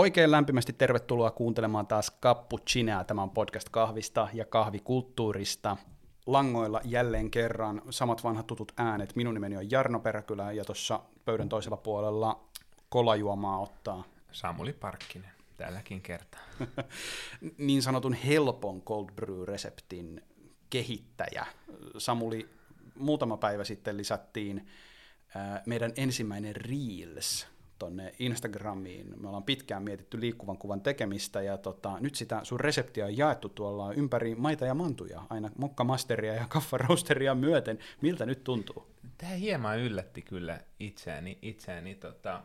Oikein lämpimästi tervetuloa kuuntelemaan taas Cappuccinea, tämän podcast kahvista ja kahvikulttuurista. Langoilla jälleen kerran samat vanhat tutut äänet. Minun nimeni on Jarno Peräkylä ja tuossa pöydän toisella puolella kolajuomaa ottaa. Samuli Parkkinen tälläkin kertaa. niin sanotun helpon cold brew-reseptin kehittäjä. Samuli, muutama päivä sitten lisättiin meidän ensimmäinen Reels tonne Instagramiin. Me ollaan pitkään mietitty liikkuvan kuvan tekemistä ja tota, nyt sitä sun reseptiä on jaettu tuolla ympäri maita ja mantuja, aina mokkamasteria ja kaffaroasteria myöten. Miltä nyt tuntuu? Tämä hieman yllätti kyllä itseäni. itseäni tota,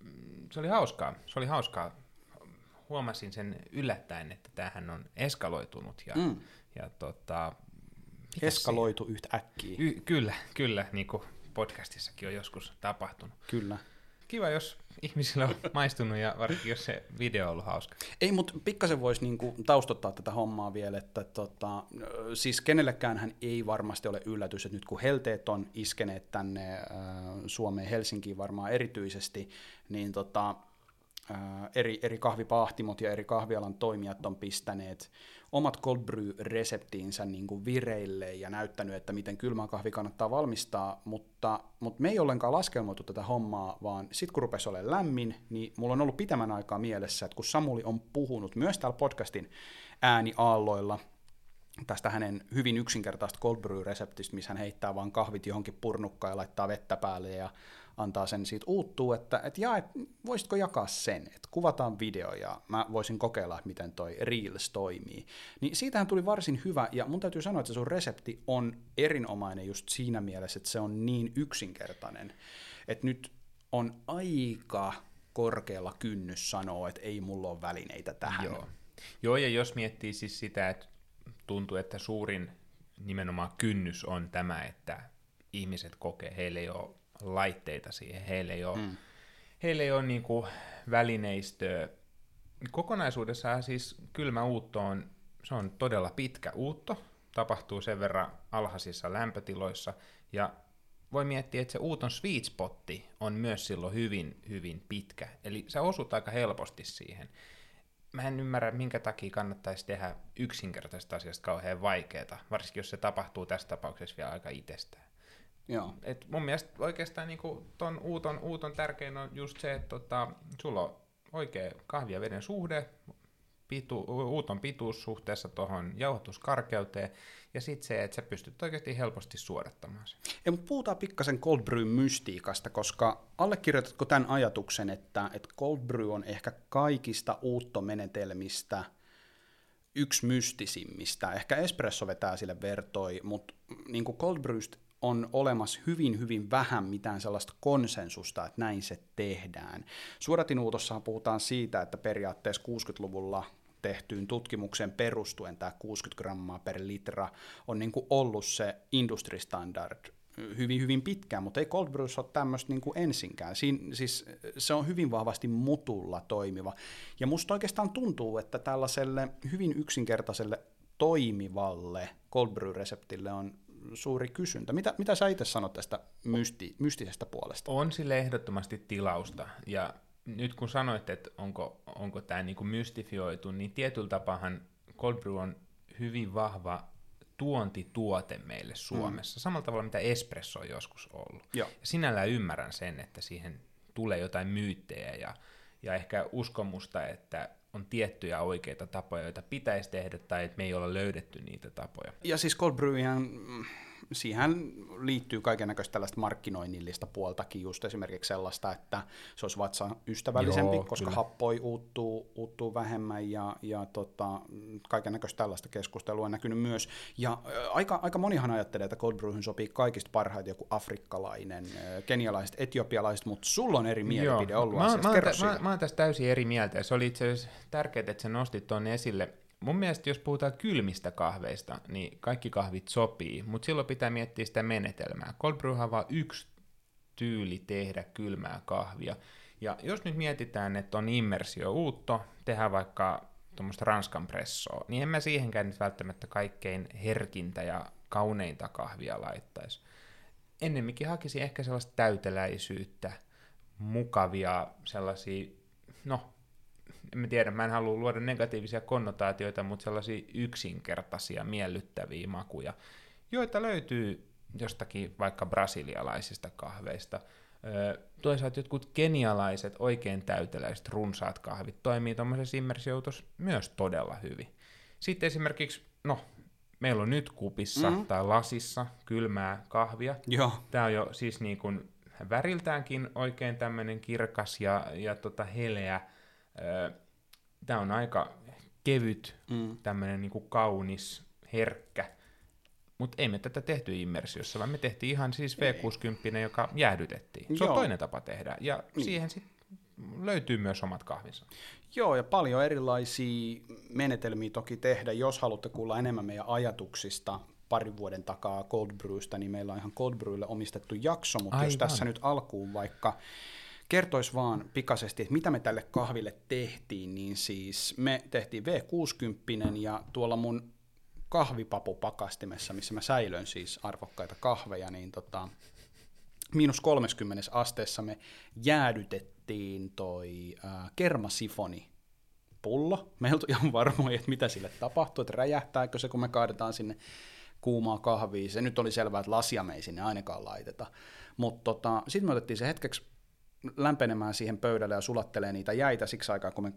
mm, se oli hauskaa. Se oli hauskaa. Huomasin sen yllättäen, että tämähän on eskaloitunut ja, mm. ja tota, Eskaloitu yhtäkkiä. Y- kyllä, kyllä, niin kuin podcastissakin on joskus tapahtunut. Kyllä kiva, jos ihmisillä on maistunut ja varsinkin jos se video on ollut hauska. Ei, mutta pikkasen voisi niinku taustottaa tätä hommaa vielä, että tota, siis kenellekään hän ei varmasti ole yllätys, että nyt kun helteet on iskeneet tänne äh, Suomeen, Helsinkiin varmaan erityisesti, niin tota, eri, eri kahvipahtimot ja eri kahvialan toimijat on pistäneet omat cold brew-reseptiinsä niin kuin vireille ja näyttänyt, että miten kylmä kahvi kannattaa valmistaa, mutta, mutta me ei ollenkaan laskelmoitu tätä hommaa, vaan sitten kun rupesi olemaan lämmin, niin mulla on ollut pitämän aikaa mielessä, että kun Samuli on puhunut myös täällä podcastin ääniaalloilla, tästä hänen hyvin yksinkertaista cold brew-reseptistä, missä hän heittää vaan kahvit johonkin purnukkaan ja laittaa vettä päälle ja antaa sen siitä uuttuu, että et jaa, et voisitko jakaa sen, että kuvataan video ja mä voisin kokeilla, miten toi Reels toimii. Niin siitähän tuli varsin hyvä, ja mun täytyy sanoa, että se sun resepti on erinomainen just siinä mielessä, että se on niin yksinkertainen, että nyt on aika korkealla kynnys sanoa, että ei mulla ole välineitä tähän. Joo. Joo, ja jos miettii siis sitä, että tuntuu, että suurin nimenomaan kynnys on tämä, että ihmiset kokee, heille ei ole laitteita siihen, heille ei ole, mm. heille ei ole niin kuin välineistöä. Kokonaisuudessaan siis kylmä uutto on, se on todella pitkä uutto, tapahtuu sen verran alhaisissa lämpötiloissa, ja voi miettiä, että se uuton sweet spotti on myös silloin hyvin, hyvin pitkä, eli se osut aika helposti siihen. Mä en ymmärrä, minkä takia kannattaisi tehdä yksinkertaisesta asiasta kauhean vaikeaa, varsinkin jos se tapahtuu tässä tapauksessa vielä aika itsestään. Joo. Et mun mielestä oikeastaan niinku ton uuton, uuton tärkein on just se, että tota, sulla on oikea kahvia veden suhde, pitu, uuton pituus suhteessa tuohon jauhatuskarkeuteen, ja sitten se, että sä pystyt oikeasti helposti suodattamaan sen. Ja, mutta puhutaan pikkasen cold brew mystiikasta, koska allekirjoitatko tämän ajatuksen, että, että cold brew on ehkä kaikista uuttomenetelmistä yksi mystisimmistä. Ehkä espresso vetää sille vertoi, mutta niin cold brewstä on olemassa hyvin, hyvin vähän mitään sellaista konsensusta, että näin se tehdään. Suodatinuutossa puhutaan siitä, että periaatteessa 60-luvulla tehtyyn tutkimukseen perustuen tämä 60 grammaa per litra on niin kuin ollut se industristandard hyvin, hyvin pitkään, mutta ei cold brews ole tämmöistä niin kuin ensinkään. Siin, siis se on hyvin vahvasti mutulla toimiva. Ja musta oikeastaan tuntuu, että tällaiselle hyvin yksinkertaiselle toimivalle cold brew-reseptille on suuri kysyntä. Mitä, mitä sä itse sanot tästä mysti, mystisestä puolesta? On sille ehdottomasti tilausta, ja nyt kun sanoit, että onko, onko tämä niinku mystifioitu, niin tietyllä tapahan cold brew on hyvin vahva tuontituote meille Suomessa, mm. samalla tavalla mitä espresso on joskus ollut. Joo. Ja sinällään ymmärrän sen, että siihen tulee jotain myyttejä ja, ja ehkä uskomusta, että on tiettyjä oikeita tapoja, joita pitäisi tehdä, tai että me ei olla löydetty niitä tapoja. Ja siis cold brewihan siihen liittyy kaiken näköistä tällaista markkinoinnillista puoltakin, just esimerkiksi sellaista, että se olisi vatsa ystävällisempi, Joo, koska kyllä. happoi uuttuu, uuttuu vähemmän ja, ja tota, kaiken näköistä tällaista keskustelua on näkynyt myös. Ja ä, aika, aika monihan ajattelee, että cold brewhin sopii kaikista parhaiten joku afrikkalainen, kenialaiset, etiopialaiset, mutta sulla on eri mielipide Joo. ollut mä, asiasta. Mä, mä, mä, mä oon tässä täysin eri mieltä ja se oli itse asiassa tärkeää, että sä nostit tuon esille mun mielestä jos puhutaan kylmistä kahveista, niin kaikki kahvit sopii, mutta silloin pitää miettiä sitä menetelmää. Cold brew on vain yksi tyyli tehdä kylmää kahvia. Ja jos nyt mietitään, että on immersio uutto, tehdään vaikka tuommoista ranskan pressoa, niin en mä siihenkään nyt välttämättä kaikkein herkintä ja kauneinta kahvia laittaisi. Ennemminkin hakisi ehkä sellaista täyteläisyyttä, mukavia sellaisia no, en mä tiedä, mä en halua luoda negatiivisia konnotaatioita, mutta sellaisia yksinkertaisia, miellyttäviä makuja, joita löytyy jostakin vaikka brasilialaisista kahveista. Toisaalta jotkut kenialaiset, oikein täyteläiset, runsaat kahvit toimii tuommoisessa immersioutossa myös todella hyvin. Sitten esimerkiksi, no, meillä on nyt kupissa mm. tai lasissa kylmää kahvia. Joo. Tämä on jo siis niin kuin väriltäänkin oikein tämmöinen kirkas ja, ja tota heleä. Tämä on aika kevyt, mm. tämmöinen niin kuin kaunis, herkkä. Mutta ei me tätä tehty immersiossa, vaan me tehtiin ihan siis V60, joka jäädytettiin. Se Joo. on toinen tapa tehdä, ja niin. siihen sitten löytyy myös omat kahvinsa. Joo, ja paljon erilaisia menetelmiä toki tehdä. Jos haluatte kuulla enemmän meidän ajatuksista parin vuoden takaa Cold Brewsta, niin meillä on ihan Cold Brewlle omistettu jakso, mutta Aivan. jos tässä nyt alkuun vaikka kertois vaan pikaisesti, että mitä me tälle kahville tehtiin, niin siis me tehtiin V60 ja tuolla mun kahvipapupakastimessa, missä mä säilön siis arvokkaita kahveja, niin tota, miinus 30 asteessa me jäädytettiin toi äh, kermasifoni pullo. Me ei oltu ihan varmoja, että mitä sille tapahtuu, että räjähtääkö se, kun me kaadetaan sinne kuumaa kahvia. Se nyt oli selvää, että lasia me ei sinne ainakaan laiteta. Mutta tota, sitten me otettiin se hetkeksi lämpenemään siihen pöydälle ja sulattelee niitä jäitä siksi aikaa, kun me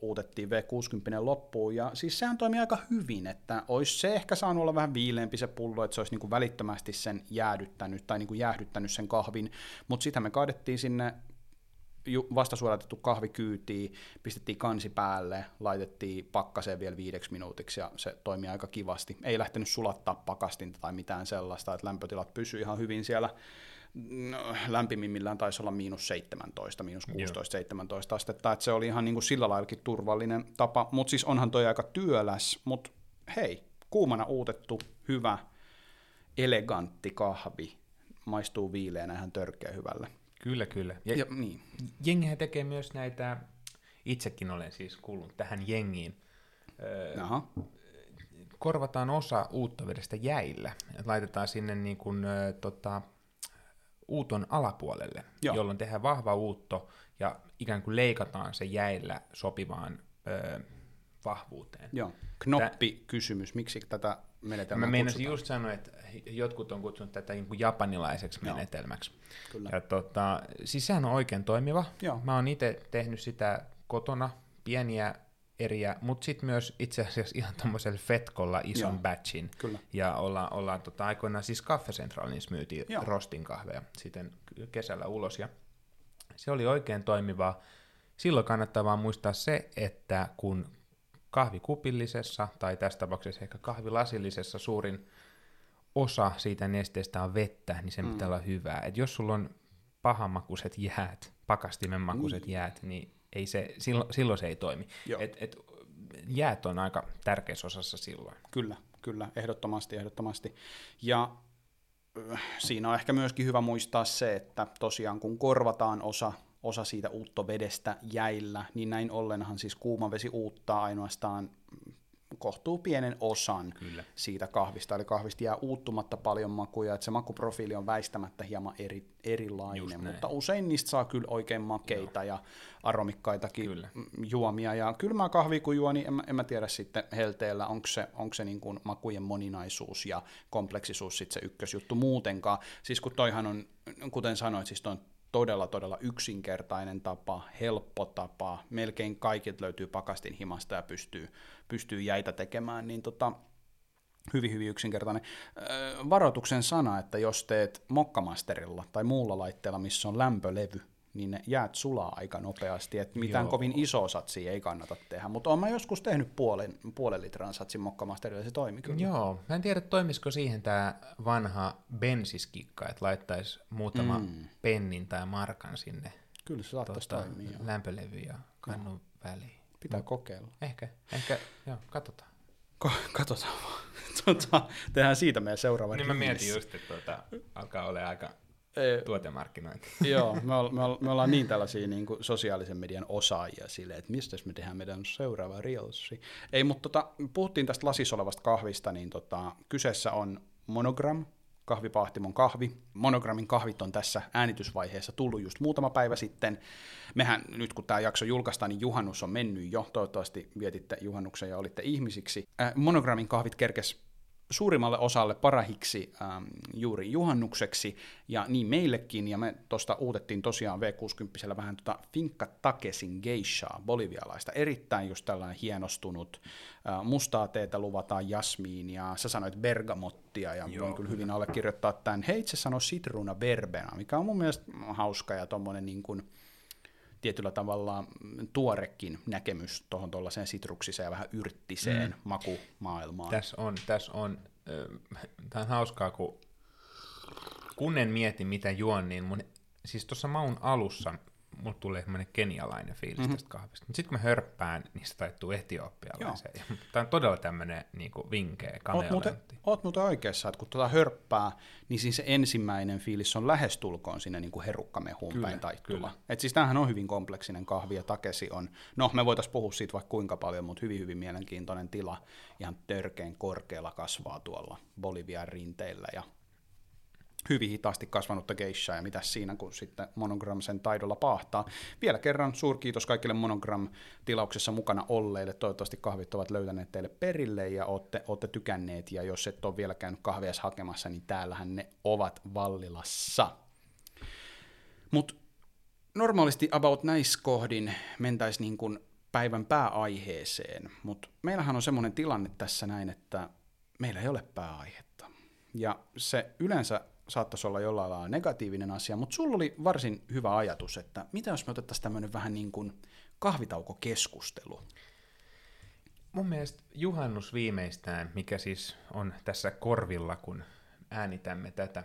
uutettiin V60 loppuun. Ja siis sehän toimii aika hyvin, että olisi se ehkä saanut olla vähän viileempi se pullo, että se olisi niin kuin välittömästi sen jäädyttänyt tai niin kuin jäähdyttänyt sen kahvin, mutta sitä me kaadettiin sinne vastasuodatettu kahvi kyytiin, pistettiin kansi päälle, laitettiin pakkaseen vielä viideksi minuutiksi ja se toimii aika kivasti. Ei lähtenyt sulattaa pakastinta tai mitään sellaista, että lämpötilat pysyy ihan hyvin siellä no, lämpimimmillään taisi olla miinus 17, miinus 16-17 astetta, että se oli ihan niin kuin sillä laillakin turvallinen tapa, mutta siis onhan toi aika työläs, mutta hei, kuumana uutettu, hyvä, elegantti kahvi, maistuu viileänä ihan törkeä hyvälle. Kyllä, kyllä. Ja, ja niin. Jengihän tekee myös näitä, itsekin olen siis kuullut tähän jengiin, Aha. korvataan osa uuttovedestä jäillä. Laitetaan sinne niin kuin, tota, uuton alapuolelle, Joo. jolloin tehdään vahva uutto ja ikään kuin leikataan se jäillä sopivaan ö, vahvuuteen. Joo. Knoppi kysymys, miksi tätä menetelmää Mä meinasin just sanoa, että jotkut on kutsunut tätä niin kuin japanilaiseksi Joo. menetelmäksi. Kyllä. Ja tota, siis sehän on oikein toimiva. Joo. Mä oon itse tehnyt sitä kotona, pieniä eriä, mutta sitten myös itse asiassa ihan tuommoisella fetkolla ison Joo, batchin. Kyllä. Ja ollaan, ollaan tota, aikoinaan siis Cafe Centralin myytiin Joo. rostin kahveja sitten kesällä ulos. Ja se oli oikein toimivaa. Silloin kannattaa vaan muistaa se, että kun kahvikupillisessa, tai tässä tapauksessa ehkä kahvilasillisessa suurin osa siitä nesteestä on vettä, niin sen mm. pitää olla hyvää. Et jos sulla on pahamakuiset jäät, pakastimen makuiset niin. jäät, niin ei se, silloin, silloin se ei toimi. Et, et, jäät on aika tärkeässä osassa silloin. Kyllä, kyllä, ehdottomasti, ehdottomasti. Ja äh, siinä on ehkä myöskin hyvä muistaa se, että tosiaan kun korvataan osa, osa siitä uuttovedestä jäillä, niin näin ollenhan siis kuuma vesi uuttaa ainoastaan kohtuu pienen osan Kyllä. siitä kahvista, eli kahvista jää uuttumatta paljon makuja, että se makuprofiili on väistämättä hieman eri, erilainen, mutta usein niistä saa kyllä oikein makeita Joo. ja aromikkaitakin kyllä. juomia, ja kylmää kahvia kun juo, niin en, en mä tiedä sitten helteellä, onko se, onko se niin kuin makujen moninaisuus ja kompleksisuus sitten se ykkösjuttu muutenkaan, siis kun toihan on, kuten sanoit, siis toi on todella, todella yksinkertainen tapa, helppo tapa, melkein kaikilta löytyy pakastin himasta ja pystyy, pystyy jäitä tekemään, niin tota, hyvin, hyvin yksinkertainen. Varoituksen sana, että jos teet mokkamasterilla tai muulla laitteella, missä on lämpölevy, niin ne jäät sulaa aika nopeasti, että mitään Joo. kovin iso satsi ei kannata tehdä, mutta olen mä joskus tehnyt puolen, puolen litran satsin mokkamasterilla, se toimi kyllä. Joo, mä en tiedä toimisiko siihen tämä vanha bensiskikka, että laittaisi muutama mm. pennin tai markan sinne. Kyllä se saattaisi tuota, toimia. Lämpölevy ja kannun no. väliin. Pitää kokeilla. Ehkä, ehkä, joo, katsotaan. Ko- katsotaan vaan. Tota, tehdään siitä meidän seuraava Niin mä mietin just, että tuota, alkaa olla aika tuotemarkkinointi. Joo, me, me, me ollaan niin tällaisia niin kuin sosiaalisen median osaajia silleen, että mistä me tehdään meidän seuraava Reelsi. Ei, mutta tota, puhuttiin tästä lasissa olevasta kahvista, niin tota, kyseessä on Monogram kahvipahtimon kahvi. Monogrammin kahvit on tässä äänitysvaiheessa tullut just muutama päivä sitten. Mehän nyt kun tämä jakso julkaistaan, niin juhannus on mennyt jo. Toivottavasti vietitte juhannuksen ja olitte ihmisiksi. Äh, monogrammin kahvit kerkes suurimmalle osalle parahiksi ähm, juuri juhannukseksi, ja niin meillekin, ja me tuosta uutettiin tosiaan V60 vähän tuota Finka Takesin geishaa, bolivialaista, erittäin just tällainen hienostunut, äh, mustaa teetä luvataan jasmiinia, sä sanoit bergamottia, ja Joo, voin kyllä hyvin allekirjoittaa tämän, hei itse sanoi sitruuna verbena, mikä on mun mielestä hauska ja tommonen niin kuin, tietyllä tavalla tuorekin näkemys tuohon tuollaiseen sitruksiseen ja vähän yrttiseen mm. makumaailmaan. Tässä on, tässä on, tämä on hauskaa, kun kun en mieti mitä juon, niin mun, siis tuossa maun alussa mulle tulee semmoinen kenialainen fiilis mm-hmm. tästä kahvista. Mutta sitten kun mä hörppään, niin se taittuu etiopialaiseen. Tämä on todella tämmöinen niin vinkeä kaneolentti. Oot muuten oikeassa, että kun tuota hörppää, niin siis se ensimmäinen fiilis on lähestulkoon sinne niin herukkamehuun kyllä, päin taittuva. Et siis tämähän on hyvin kompleksinen kahvi ja takesi on, no me voitaisiin puhua siitä vaikka kuinka paljon, mutta hyvin hyvin mielenkiintoinen tila. Ihan törkeän korkealla kasvaa tuolla Bolivian rinteillä ja hyvin hitaasti kasvanutta geishaa ja mitä siinä, kun sitten Monogram sen taidolla paahtaa. Vielä kerran suurkiitos kaikille Monogram-tilauksessa mukana olleille. Toivottavasti kahvit ovat löytäneet teille perille ja olette, olette tykänneet. Ja jos et ole vielä käynyt kahvia hakemassa, niin täällähän ne ovat Vallilassa. Mutta normaalisti about näissä kohdin mentäisiin niin kuin päivän pääaiheeseen, mutta meillähän on semmoinen tilanne tässä näin, että meillä ei ole pääaihetta. Ja se yleensä saattaisi olla jollain lailla negatiivinen asia, mutta sulla oli varsin hyvä ajatus, että mitä jos me otettaisiin tämmöinen vähän niin kuin kahvitaukokeskustelu? Mun mielestä juhannus viimeistään, mikä siis on tässä korvilla, kun äänitämme tätä,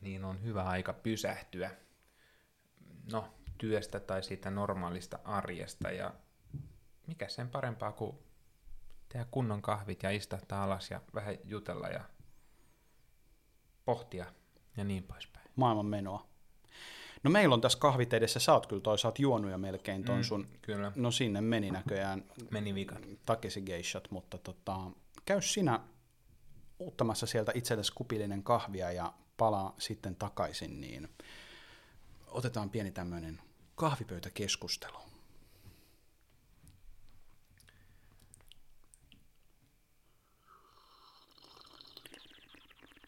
niin on hyvä aika pysähtyä no, työstä tai siitä normaalista arjesta. Ja mikä sen parempaa kuin tehdä kunnon kahvit ja istahtaa alas ja vähän jutella ja pohtia ja niin poispäin. Maailman menoa. No meillä on tässä kahvit edessä, sä oot kyllä toisaalta juonut ja melkein ton mm, sun, kyllä. no sinne meni näköjään. Meni vika. Takesi geishat, mutta tota, käy sinä uuttamassa sieltä itsellesi kupillinen kahvia ja palaa sitten takaisin, niin otetaan pieni tämmöinen kahvipöytäkeskustelu.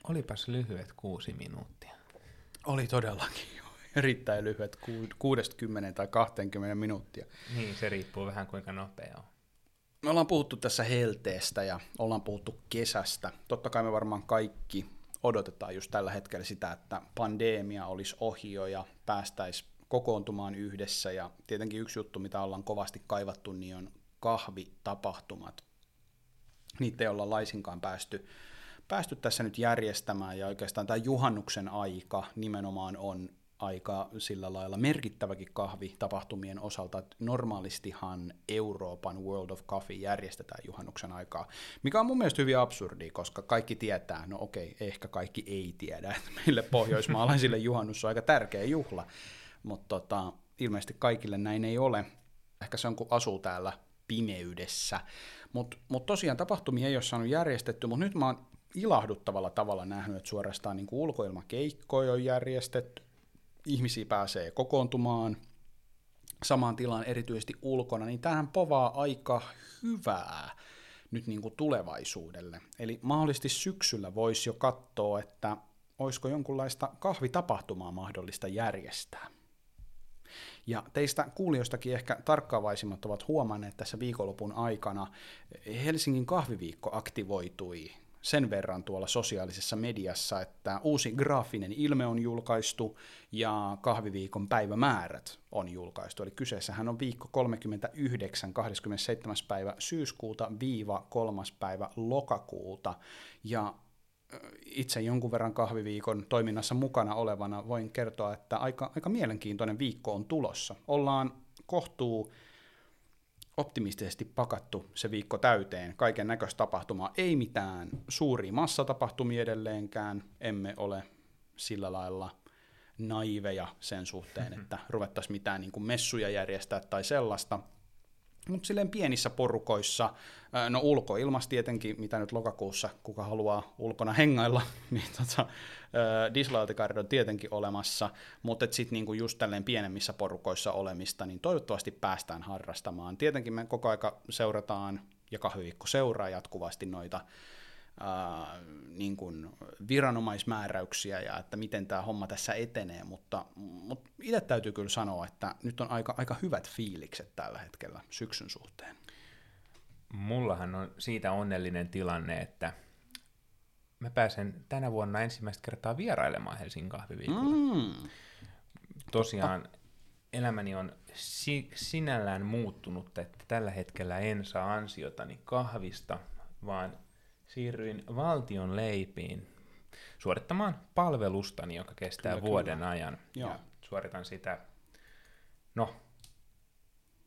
Olipas lyhyet kuusi minuuttia. Oli todellakin erittäin lyhyet, 60 tai 20 minuuttia. Niin, se riippuu vähän kuinka nopea on. Me ollaan puhuttu tässä helteestä ja ollaan puhuttu kesästä. Totta kai me varmaan kaikki odotetaan just tällä hetkellä sitä, että pandemia olisi ohi jo ja päästäisiin kokoontumaan yhdessä. Ja tietenkin yksi juttu, mitä ollaan kovasti kaivattu, niin on kahvitapahtumat. Niitä ei olla laisinkaan päästy päästy tässä nyt järjestämään, ja oikeastaan tämä juhannuksen aika nimenomaan on aika sillä lailla merkittäväkin kahvi tapahtumien osalta, että normaalistihan Euroopan World of Coffee järjestetään juhannuksen aikaa, mikä on mun mielestä hyvin absurdi, koska kaikki tietää, no okei, ehkä kaikki ei tiedä, että meille pohjoismaalaisille juhannus on aika tärkeä juhla, mutta tota, ilmeisesti kaikille näin ei ole. Ehkä se on, kun asuu täällä pimeydessä. Mutta mut tosiaan tapahtumia ei ole saanut järjestetty, mutta nyt mä oon ilahduttavalla tavalla nähnyt, että suorastaan niin kuin ulkoilmakeikkoja on järjestetty, ihmisiä pääsee kokoontumaan samaan tilaan erityisesti ulkona, niin tähän povaa aika hyvää nyt niin kuin tulevaisuudelle. Eli mahdollisesti syksyllä voisi jo katsoa, että olisiko jonkunlaista kahvitapahtumaa mahdollista järjestää. Ja teistä kuulijoistakin ehkä tarkkaavaisimmat ovat huomanneet tässä viikonlopun aikana, Helsingin kahviviikko aktivoitui sen verran tuolla sosiaalisessa mediassa, että uusi graafinen ilme on julkaistu ja kahviviikon päivämäärät on julkaistu. Eli kyseessähän on viikko 39, 27. päivä syyskuuta viiva 3. päivä lokakuuta. Ja itse jonkun verran kahviviikon toiminnassa mukana olevana voin kertoa, että aika, aika mielenkiintoinen viikko on tulossa. Ollaan kohtuu optimistisesti pakattu se viikko täyteen, kaiken näköistä tapahtumaa, ei mitään suuria massatapahtumia edelleenkään, emme ole sillä lailla naiveja sen suhteen, mm-hmm. että ruvettaisiin mitään niin kuin messuja järjestää tai sellaista, mutta silleen pienissä porukoissa, no ulkoilmassa tietenkin, mitä nyt lokakuussa, kuka haluaa ulkona hengailla, niin tota, dislautikardi on tietenkin olemassa, mutta sitten niinku just tälleen pienemmissä porukoissa olemista, niin toivottavasti päästään harrastamaan. Tietenkin me koko aika seurataan, ja kahviviikko seuraa jatkuvasti noita ää, niin kuin viranomaismääräyksiä ja että miten tämä homma tässä etenee, mutta, mutta itse täytyy kyllä sanoa, että nyt on aika, aika hyvät fiilikset tällä hetkellä syksyn suhteen. Mullahan on siitä onnellinen tilanne, että mä pääsen tänä vuonna ensimmäistä kertaa vierailemaan Helsingin kahviviikolla. Mm. Tosiaan elämäni on si- sinällään muuttunut, että tällä hetkellä en saa ansiotani kahvista, vaan siirryin valtion leipiin suorittamaan palvelustani, joka kestää kyllä, vuoden kyllä. ajan. Joo. Ja suoritan sitä, no,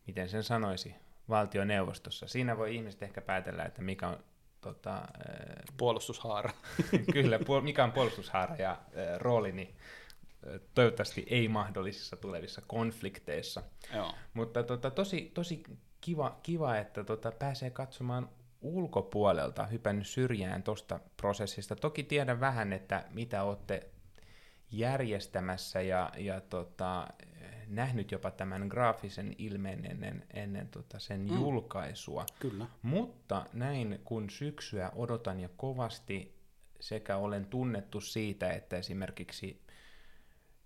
miten sen sanoisi, valtioneuvostossa. Siinä voi ihmiset ehkä päätellä, että mikä on tota, puolustushaara. kyllä, puol- mikä on puolustushaara ja äh, roolini toivottavasti ei mahdollisissa tulevissa konflikteissa. Joo. Mutta tota, tosi, tosi kiva, kiva, että tota, pääsee katsomaan ulkopuolelta, hypännyt syrjään tuosta prosessista. Toki tiedän vähän, että mitä olette järjestämässä ja, ja tota, nähnyt jopa tämän graafisen ilmeen ennen, ennen tota sen mm. julkaisua. Kyllä. Mutta näin kun syksyä odotan ja kovasti sekä olen tunnettu siitä, että esimerkiksi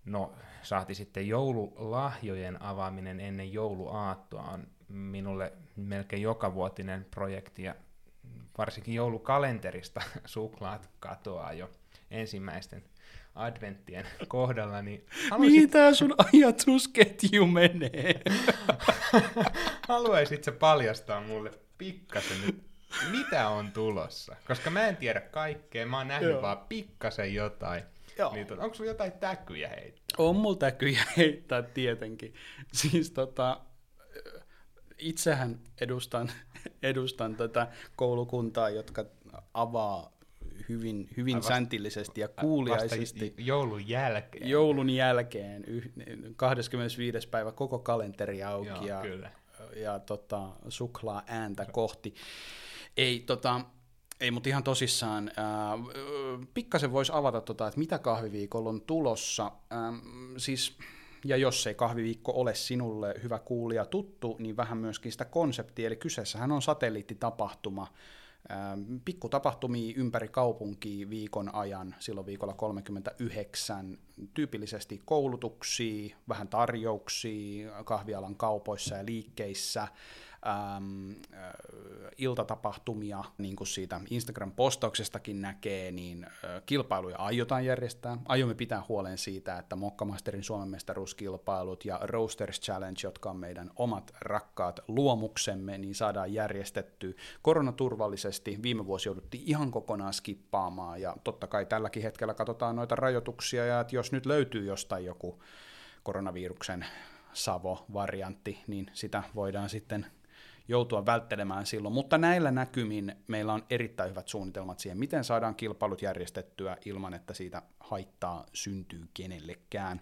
no saati sitten joululahjojen avaaminen ennen jouluaattoa on minulle melkein jokavuotinen projekti ja varsinkin joulukalenterista suklaat katoaa jo ensimmäisten adventtien kohdalla, niin haluaisit... Mitä sun ajatusketju menee? Haluaisit se paljastaa mulle pikkasen nyt, mitä on tulossa? Koska mä en tiedä kaikkea, mä oon nähnyt Joo. vaan pikkasen jotain. Joo. Niin, onko sulla jotain täkyjä heittää? On mulla täkyjä heittää tietenkin. Siis tota, itsehän edustan, edustan tätä koulukuntaa, joka avaa hyvin, hyvin vasta, säntillisesti ja kuuliaisesti. joulun jälkeen. Joulun jälkeen, 25. päivä koko kalenteri auki Joo, ja, kyllä. ja tota, suklaa ääntä kohti. Ei, tota, ei, mutta ihan tosissaan. Äh, pikkasen voisi avata, tota, että mitä kahviviikolla on tulossa. Ähm, siis ja jos ei kahviviikko ole sinulle hyvä kuulija tuttu, niin vähän myöskin sitä konseptia, eli kyseessähän on satelliittitapahtuma, ähm, pikkutapahtumia ympäri kaupunkia viikon ajan, silloin viikolla 39, tyypillisesti koulutuksia, vähän tarjouksia kahvialan kaupoissa ja liikkeissä, ähm, äh, iltatapahtumia, niin kuin siitä Instagram-postauksestakin näkee, niin äh, kilpailuja aiotaan järjestää. Aiomme pitää huolen siitä, että Mokkamasterin Suomen mestaruuskilpailut ja Roasters Challenge, jotka on meidän omat rakkaat luomuksemme, niin saadaan järjestetty koronaturvallisesti. Viime vuosi jouduttiin ihan kokonaan skippaamaan, ja totta kai tälläkin hetkellä katsotaan noita rajoituksia, ja että jos nyt löytyy jostain joku koronaviruksen Savo-variantti, niin sitä voidaan sitten joutua välttelemään silloin, mutta näillä näkymin meillä on erittäin hyvät suunnitelmat siihen, miten saadaan kilpailut järjestettyä ilman, että siitä haittaa syntyy kenellekään.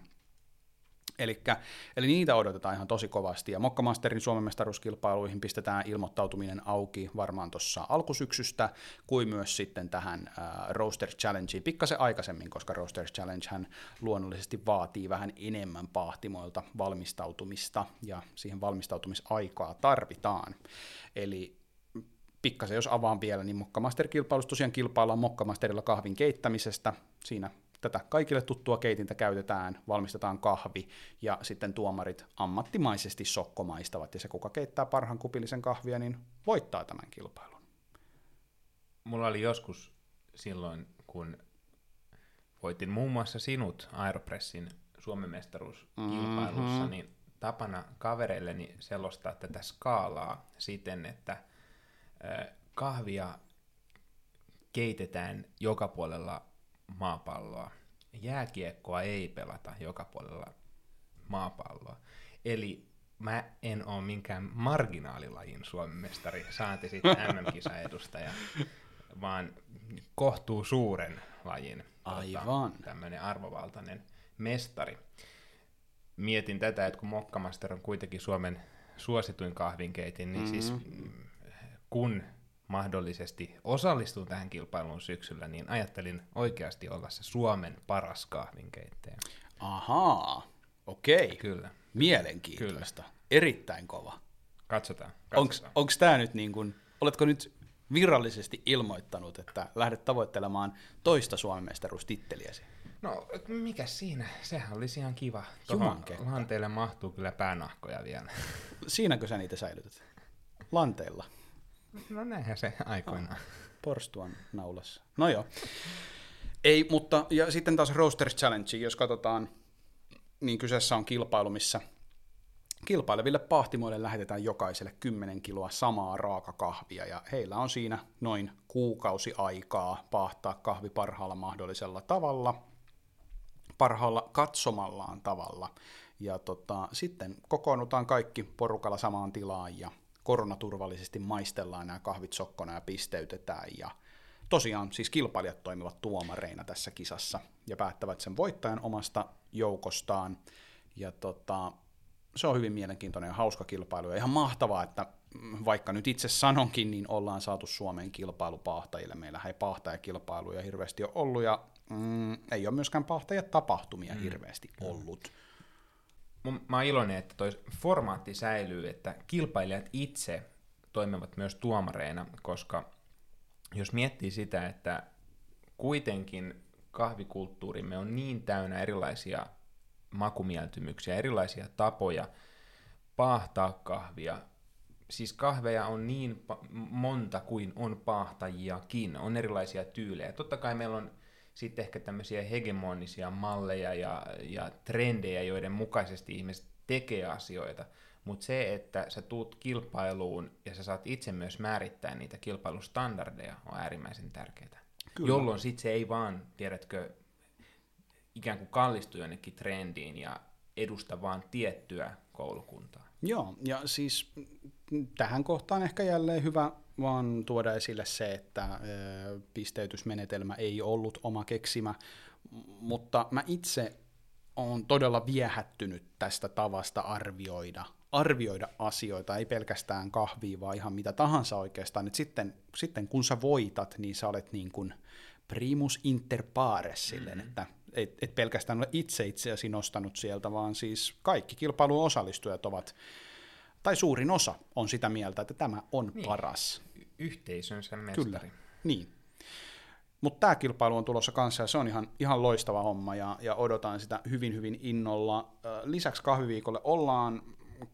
Elikkä, eli niitä odotetaan ihan tosi kovasti, ja Mokkamasterin Suomen mestaruuskilpailuihin pistetään ilmoittautuminen auki varmaan tuossa alkusyksystä, kuin myös sitten tähän äh, Roaster Challengeen pikkasen aikaisemmin, koska Roaster Challenge hän luonnollisesti vaatii vähän enemmän pahtimoilta valmistautumista, ja siihen valmistautumisaikaa tarvitaan. Eli pikkasen jos avaan vielä, niin Mokkamaster-kilpailussa tosiaan kilpaillaan Mokkamasterilla kahvin keittämisestä, siinä tätä kaikille tuttua keitintä käytetään, valmistetaan kahvi ja sitten tuomarit ammattimaisesti sokkomaistavat ja se kuka keittää parhaan kupillisen kahvia, niin voittaa tämän kilpailun. Mulla oli joskus silloin, kun voitin muun muassa sinut Aeropressin Suomen mestaruuskilpailussa, mm-hmm. niin tapana kavereilleni selostaa tätä skaalaa siten, että kahvia keitetään joka puolella maapalloa. Jääkiekkoa ei pelata joka puolella maapalloa. Eli mä en ole minkään marginaalilajin Suomen mestari, saati sitten MM-kisaedustaja, vaan kohtuu suuren lajin tota, Aivan. Tota, tämmöinen arvovaltainen mestari. Mietin tätä, että kun Mokkamaster on kuitenkin Suomen suosituin kahvinkeitin, niin Mm-hmm. siis mm, kun mahdollisesti osallistun tähän kilpailuun syksyllä, niin ajattelin oikeasti olla se Suomen paras kahvinkeittäjä. Ahaa, okei. Kyllä. Mielenkiintoista. Erittäin kova. Katsotaan. Onko katsotaan. tämä nyt niin kuin, oletko nyt virallisesti ilmoittanut, että lähdet tavoittelemaan toista Suomen mestaruustitteliäsi? No, mikä siinä? Sehän olisi ihan kiva. Tuohon lanteelle mahtuu kyllä päänahkoja vielä. Siinäkö sä niitä säilytät? Lanteilla. No näinhän se aikoinaan. Porstuan naulassa. No joo. Ei, mutta ja sitten taas Roasters Challenge, jos katsotaan, niin kyseessä on kilpailu, missä kilpaileville pahtimoille lähetetään jokaiselle 10 kiloa samaa raakakahvia, ja heillä on siinä noin kuukausi aikaa pahtaa kahvi parhaalla mahdollisella tavalla, parhaalla katsomallaan tavalla. Ja tota, sitten kokoonnutaan kaikki porukalla samaan tilaan ja koronaturvallisesti maistellaan nämä kahvit sokkona ja pisteytetään. Ja tosiaan siis kilpailijat toimivat tuomareina tässä kisassa ja päättävät sen voittajan omasta joukostaan. Ja tota, se on hyvin mielenkiintoinen ja hauska kilpailu. Ja ihan mahtavaa, että mm, vaikka nyt itse sanonkin, niin ollaan saatu Suomen kilpailupaahtajille. Meillä ei paahtajakilpailuja hirveästi ole ollut ja mm, ei ole myöskään paahtajatapahtumia mm. hirveästi ollut. Mä oon iloinen, että toi formaatti säilyy, että kilpailijat itse toimivat myös tuomareina, koska jos miettii sitä, että kuitenkin kahvikulttuurimme on niin täynnä erilaisia makumieltymyksiä, erilaisia tapoja paahtaa kahvia. Siis kahveja on niin pa- monta kuin on paahtajiakin, on erilaisia tyylejä. Totta kai meillä on sitten ehkä tämmöisiä hegemonisia malleja ja, ja trendejä, joiden mukaisesti ihmiset tekee asioita, mutta se, että sä tuut kilpailuun ja sä saat itse myös määrittää niitä kilpailustandardeja, on äärimmäisen tärkeää. Kyllä. Jolloin sitten se ei vaan, tiedätkö, ikään kuin kallistu jonnekin trendiin ja edusta vaan tiettyä koulukuntaa. Joo, ja siis tähän kohtaan ehkä jälleen hyvä vaan tuoda esille se, että pisteytysmenetelmä ei ollut oma keksimä, mutta mä itse olen todella viehättynyt tästä tavasta arvioida, arvioida asioita, ei pelkästään kahvia, vaan ihan mitä tahansa oikeastaan. Et sitten, sitten kun sä voitat, niin sä olet niin kuin primus inter pares silleen, että et, et pelkästään ole itse itseäsi nostanut sieltä, vaan siis kaikki kilpailun osallistujat ovat, tai suurin osa on sitä mieltä, että tämä on niin. paras. Yhteisönsä mestari. Kyllä, niin. Mutta tämä kilpailu on tulossa kanssa ja se on ihan, ihan loistava homma ja, ja odotan sitä hyvin hyvin innolla. Lisäksi kahviviikolle ollaan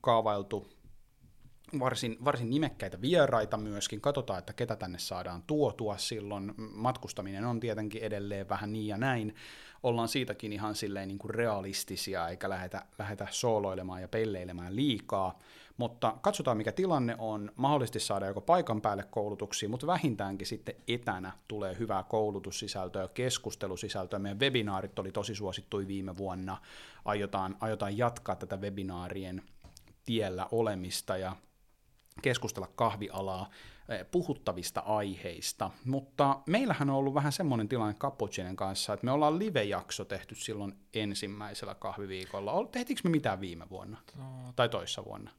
kaavailtu varsin, varsin nimekkäitä vieraita myöskin. Katsotaan, että ketä tänne saadaan tuotua silloin. Matkustaminen on tietenkin edelleen vähän niin ja näin. Ollaan siitäkin ihan silleen niin kuin realistisia, eikä lähdetä, lähdetä sooloilemaan ja pelleilemään liikaa. Mutta katsotaan, mikä tilanne on. Mahdollisesti saada joko paikan päälle koulutuksia, mutta vähintäänkin sitten etänä tulee hyvää koulutussisältöä, keskustelusisältöä. Meidän webinaarit oli tosi suosittui viime vuonna. Aiotaan, aiotaan jatkaa tätä webinaarien tiellä olemista ja keskustella kahvialaa eh, puhuttavista aiheista, mutta meillähän on ollut vähän semmoinen tilanne Cappuccinen kanssa, että me ollaan live-jakso tehty silloin ensimmäisellä kahviviikolla. Ol- Tehtiinkö me mitään viime vuonna? Tai toissa vuonna?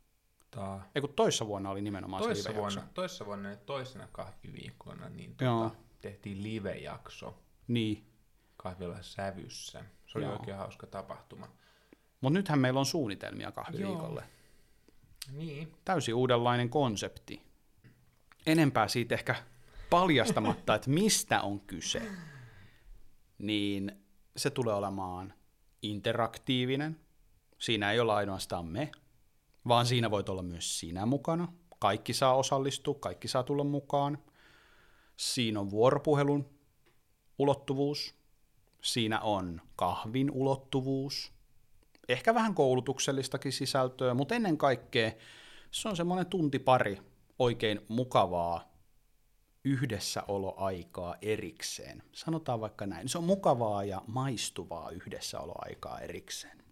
Tota, Ei kun toissa vuonna oli nimenomaan se toissa, live-jakso. vuonna, toissa vuonna ja toisena kahviviikkona niin Joo. tota, tehtiin live-jakso Niin, kahvilla sävyssä. Se oli Joo. oikein hauska tapahtuma. mutta nythän meillä on suunnitelmia kahviviikolle. Niin, Täysin uudenlainen konsepti. Enempää siitä ehkä paljastamatta, että mistä on kyse, niin se tulee olemaan interaktiivinen. Siinä ei ole ainoastaan me, vaan siinä voit olla myös sinä mukana. Kaikki saa osallistua, kaikki saa tulla mukaan. Siinä on vuoropuhelun ulottuvuus. Siinä on kahvin ulottuvuus. Ehkä vähän koulutuksellistakin sisältöä, mutta ennen kaikkea se on semmoinen tunti pari oikein mukavaa yhdessäoloaikaa erikseen. Sanotaan vaikka näin. Se on mukavaa ja maistuvaa yhdessäoloaikaa erikseen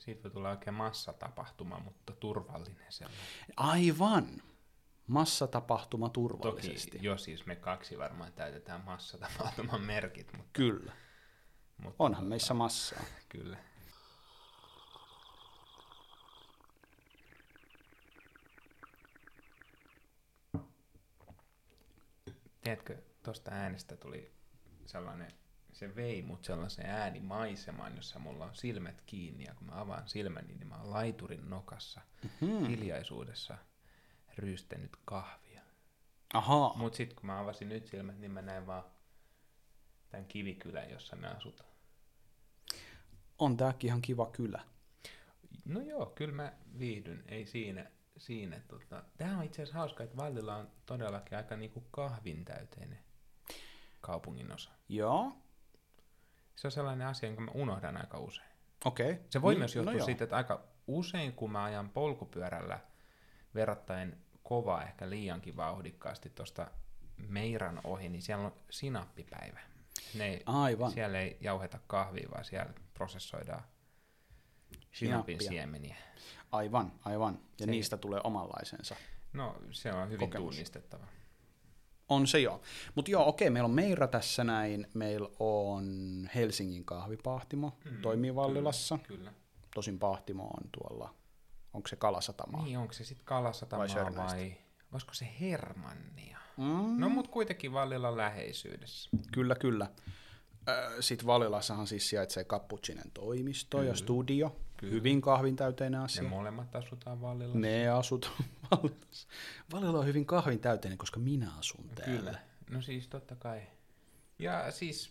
siitä voi tulla oikein massatapahtuma, mutta turvallinen sellainen. Aivan! Massatapahtuma turvallisesti. Toki jo siis me kaksi varmaan täytetään massatapahtuman merkit. Mutta, Kyllä. Mutta, Onhan mutta, meissä massaa. Kyllä. Tiedätkö, tuosta äänestä tuli sellainen se vei mut sellaiseen äänimaisemaan, jossa mulla on silmät kiinni, ja kun mä avaan silmäni, niin mä oon laiturin nokassa, Hmm. hiljaisuudessa ryystänyt kahvia. Ahaa. Mut sit kun mä avasin nyt silmät, niin mä näin vaan tämän kivikylän, jossa me asutaan. On tääkin ihan kiva kylä. No joo, kyllä mä viihdyn, ei siinä. siinä tota. Tämä on itse asiassa hauska, että Vallilla on todellakin aika niinku kahvin täyteinen kaupungin osa. Joo. Se on sellainen asia, jonka mä unohdan aika usein. Okei. Se voi Niin, myös johtua no siitä, että aika usein kun mä ajan polkupyörällä verrattain kovaa, ehkä liiankin vauhdikkaasti tuosta Meiran ohi, niin siellä on sinappipäivä. Ne, ei- Aivan. Siellä ei jauheta kahvia, vaan siellä prosessoidaan sinapin siemeniä. Aivan, aivan. Ja Se- niistä tulee omanlaisensa. No, se on hyvin Kokemus. tunnistettava. On se joo. Mutta joo, okei, meillä on Meira tässä näin. Meillä on Helsingin kahvipahtimo, mm, toimii Vallilassa. Kyllä. kyllä. Tosin pahtimo on tuolla, onko se Kalasatama? Niin, onko se sitten Kalasatamaa Vai vai, olisiko se Hermannia? Mm, No, mutta kuitenkin Vallilla läheisyydessä. Kyllä, kyllä. Sitten Vallilassahan siis sijaitsee Cappuccinen toimisto ja studio. Kyllä. Hyvin kahvintäyteinen asia. molemmat asutaan Vallilla. Ne asut Vallilassa. Vallila on hyvin kahvintäyteinen, koska minä asun täällä. Kyllä. No siis totta kai. Ja siis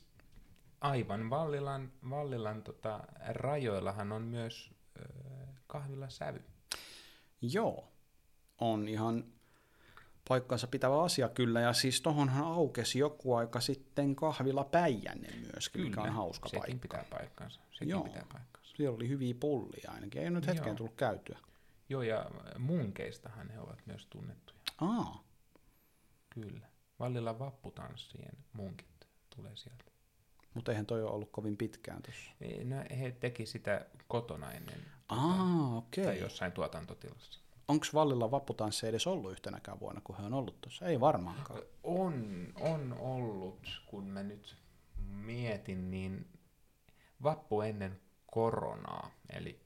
aivan Vallilan, Vallilan tota, rajoillahan on myös äh, kahvilla sävy. Joo, on ihan paikkansa pitävä asia kyllä, ja siis tohonhan aukesi joku aika sitten kahvila Päijänne myöskin, mikä on hauska sekin paikka. pitää paikkansa. Sekin Joo. pitää paikkansa. Siellä oli hyviä pullia ainakin, ei nyt hetkeen Joo. tullut käytyä. Joo, ja munkeistahan ne ovat myös tunnettuja. Aa, Kyllä. Vallilla vapputanssien munkit tulee sieltä. mutta eihän toi ole ollut kovin pitkään tuossa. No, he teki sitä kotona ennen Aa, okei. tai jossain tuotantotilassa. Onko Vallilla vapputanssi edes ollut yhtenäkään vuonna, kun he on ollut tuossa? Ei varmaankaan. On, on ollut, kun mä nyt mietin, niin vappu ennen koronaa, eli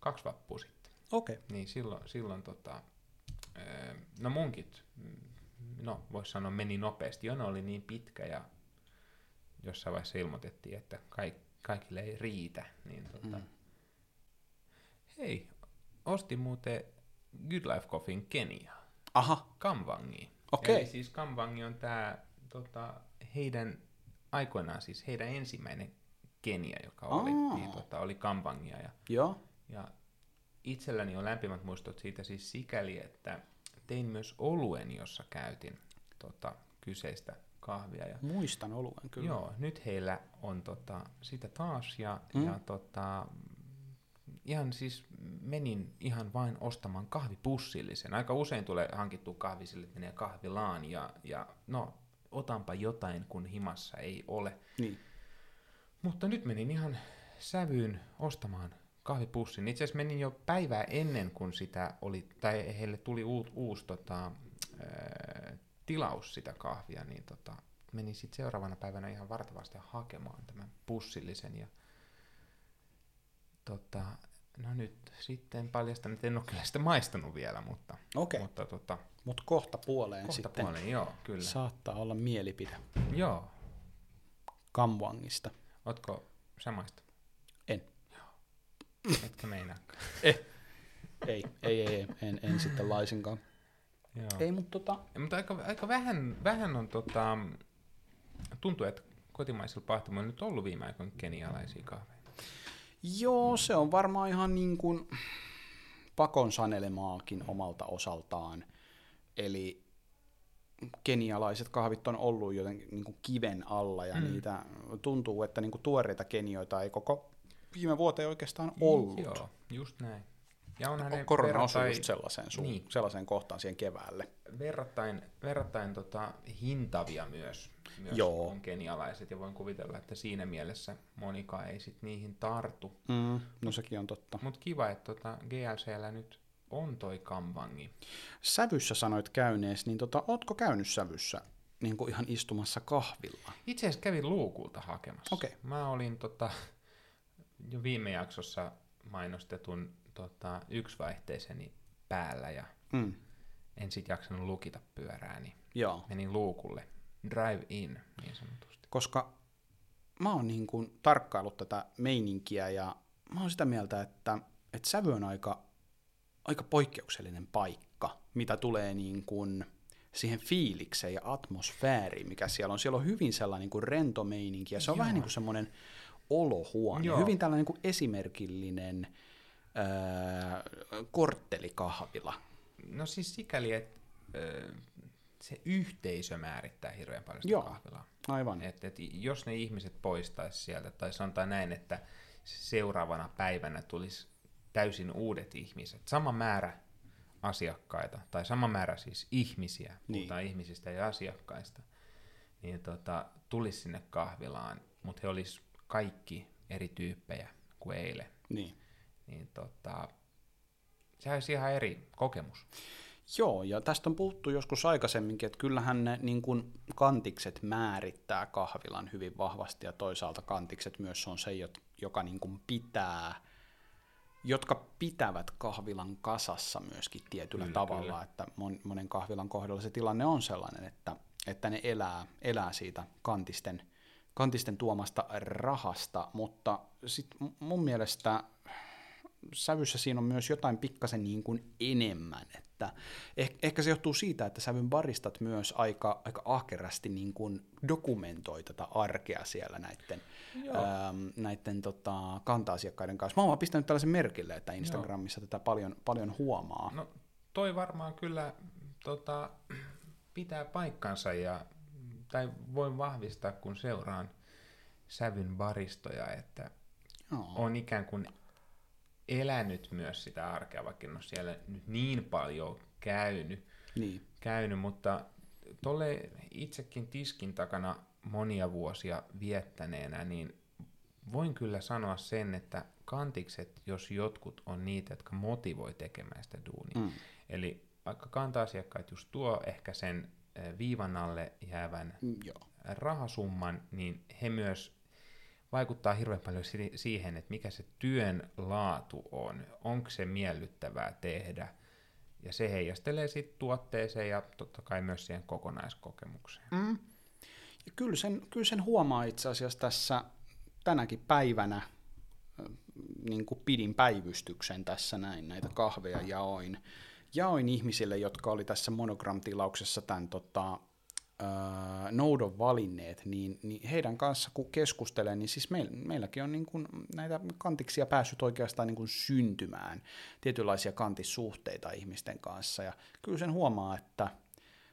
kaksi vappua sitten. Okei. Okay. Niin silloin, silloin tota, no munkit, no voisi sanoa meni nopeasti, jono oli niin pitkä ja jossain vaiheessa ilmoitettiin, että kaik, kaikille ei riitä, niin tota, Mm. hei, ostin muuten Good Life Coffeein Keniaa. Aha, Kamvangi. Okei. Eli siis Kamvangi on tämä tota, heidän aikoinaan siis heidän ensimmäinen Kenia, joka oli, niin, tota, oli Kamvangia. Ja, joo. ja itselläni on lämpimät muistot siitä siis sikäli, että tein myös oluen, jossa käytin tota, kyseistä kahvia. Ja, Muistan oluen kyllä. Joo, nyt heillä on tota, sitä taas ja, mm. ja tota, ihan siis menin ihan vain ostamaan kahvipussillisen. Aika usein tulee hankittua kahvi sille, että menee kahvilaan ja, ja no otanpa jotain, kun himassa ei ole. Niin. Mutta nyt menin ihan sävyyn ostamaan kahvipussin. Itse asiassa menin jo päivää ennen kuin sitä oli, tai heille tuli uut, uusi tota, ää, tilaus sitä kahvia, niin tota, menin sitten seuraavana päivänä ihan vartavasti hakemaan tämän pussillisen. Ja, tota, no nyt sitten paljastan, että en ole kyllä sitä maistanut vielä, mutta, Okei, mutta tota, mutta kohta puoleen kohta sitten puolen, joo, kyllä. saattaa olla mielipide Joo, Kamwangista. ootko sä maistanut? En. Etkä meinaa. Ei, ei, ei, ei en, en sitten laisinkaan. Joo. Ei, mutta tota, Ja, Mutta aika, aika vähän, vähän on tota, tuntuu, että kotimaisilla pahtimoilla nyt ollut viime aikoina kenialaisia kahveja. Joo, se on varmaan ihan niin kuin pakon sanelemaakin omalta osaltaan. Eli kenialaiset kahvit on ollut jotenkin niin kuin kiven alla ja mm. niitä tuntuu, että niin kuin tuoreita kenioita ei koko viime vuoteen oikeastaan ollut. Joo, just näin. Ja onhan ne Korona osui verrattain- just sellaiseen, su- niin. sellaiseen kohtaan siihen keväälle. verrattain, verrattain tota, hintavia myös, myös Joo. on kenialaiset, ja voin kuvitella, että siinä mielessä monikaan ei sit niihin tartu. Mm, no sekin on totta. Mutta kiva, että tota, GLCllä nyt on toi kamvangi. Sävyssä sanoit käynees, niin tota, ootko käynyt sävyssä niin kuin ihan istumassa kahvilla? Itse asiassa kävin luukulta hakemassa. Okei. Mä olin tota, jo viime jaksossa mainostetun tota, yksivaihteiseni päällä ja Mm. en sit jaksanut lukita pyörää, niin Joo. menin luukulle. Drive in, niin sanotusti. koska mä oon niin kuin tarkkaillut tätä meininkiä ja mä oon sitä mieltä, että, että sävy on aika, aika poikkeuksellinen paikka, mitä tulee niin kuin siihen fiilikseen ja atmosfääriin, mikä siellä on. Siellä on hyvin sellainen niin kuin rento meininki ja se on Joo. vähän niin kuin semmoinen olohuone, Joo. hyvin tällainen niin kuin esimerkillinen ää, korttelikahvila. No siis sikäli, että ö, se yhteisö määrittää hirveän paljon sitä Joo. kahvilaa. Aivan. Et, et jos ne ihmiset poistaisi sieltä, tai sanotaan näin, että seuraavana päivänä tulisi täysin uudet ihmiset, sama määrä asiakkaita, tai sama määrä siis ihmisiä, Niin. puhutaan ihmisistä ja asiakkaista, niin tota, tulisi sinne kahvilaan, mutta he olisi kaikki eri tyyppejä kuin eilen. Niin. Niin tota, se olisi ihan eri kokemus. Joo, ja tästä on puhuttu joskus aikaisemminkin, että kyllähän ne niin kuin kantikset määrittää kahvilan hyvin vahvasti, ja toisaalta kantikset myös on se, joka niin kuin pitää, jotka pitävät kahvilan kasassa myöskin tietyllä Kyllä, tavalla, kyllä. että mon, monen kahvilan kohdalla se tilanne on sellainen, että, että ne elää, elää siitä kantisten, kantisten tuomasta rahasta, mutta sit mun mielestä sävyssä siinä on myös jotain pikkasen niin kuin enemmän, että eh, ehkä se johtuu siitä, että sävyn baristat myös aika, aika ahkerasti niin kuin dokumentoi tätä arkea siellä näiden, äm, näiden tota, kanta-asiakkaiden kanssa. Mä oon pistänyt tällaisen merkille, että Instagramissa tätä paljon, paljon huomaa. No toi varmaan kyllä tota, pitää paikkansa ja tai voin vahvistaa, kun seuraan sävyn baristoja, että Joo. on ikään kuin elänyt myös sitä arkea, vaikka en ole siellä nyt niin paljon käynyt, Niin. käynyt mutta tolle itsekin tiskin takana monia vuosia viettäneenä, niin voin kyllä sanoa sen, että kantikset, jos jotkut on niitä, jotka motivoi tekemään sitä duunia. Mm. Eli vaikka kanta-asiakkaat just tuo ehkä sen eh, viivan alle jäävän Mm, Joo. rahasumman, niin he myös vaikuttaa hirveän paljon si- siihen, että mikä se työn laatu on, onko se miellyttävää tehdä, ja se heijastelee sitten tuotteeseen ja totta kai myös siihen kokonaiskokemukseen. Mm. Ja kyllä sen, kyllä sen huomaa itse asiassa tässä tänäkin päivänä, niin kuin pidin päivystyksen tässä näin, näitä kahveja jaoin. Jaoin ihmisille, jotka oli tässä Monogram-tilauksessa tämän tota, ää, noudon valinneet, niin, niin heidän kanssa kun keskustelen, niin siis meil, meilläkin on niin kuin näitä kantiksia päässyt oikeastaan niin kuin syntymään, tietynlaisia kantissuhteita ihmisten kanssa, ja kyllä sen huomaa, että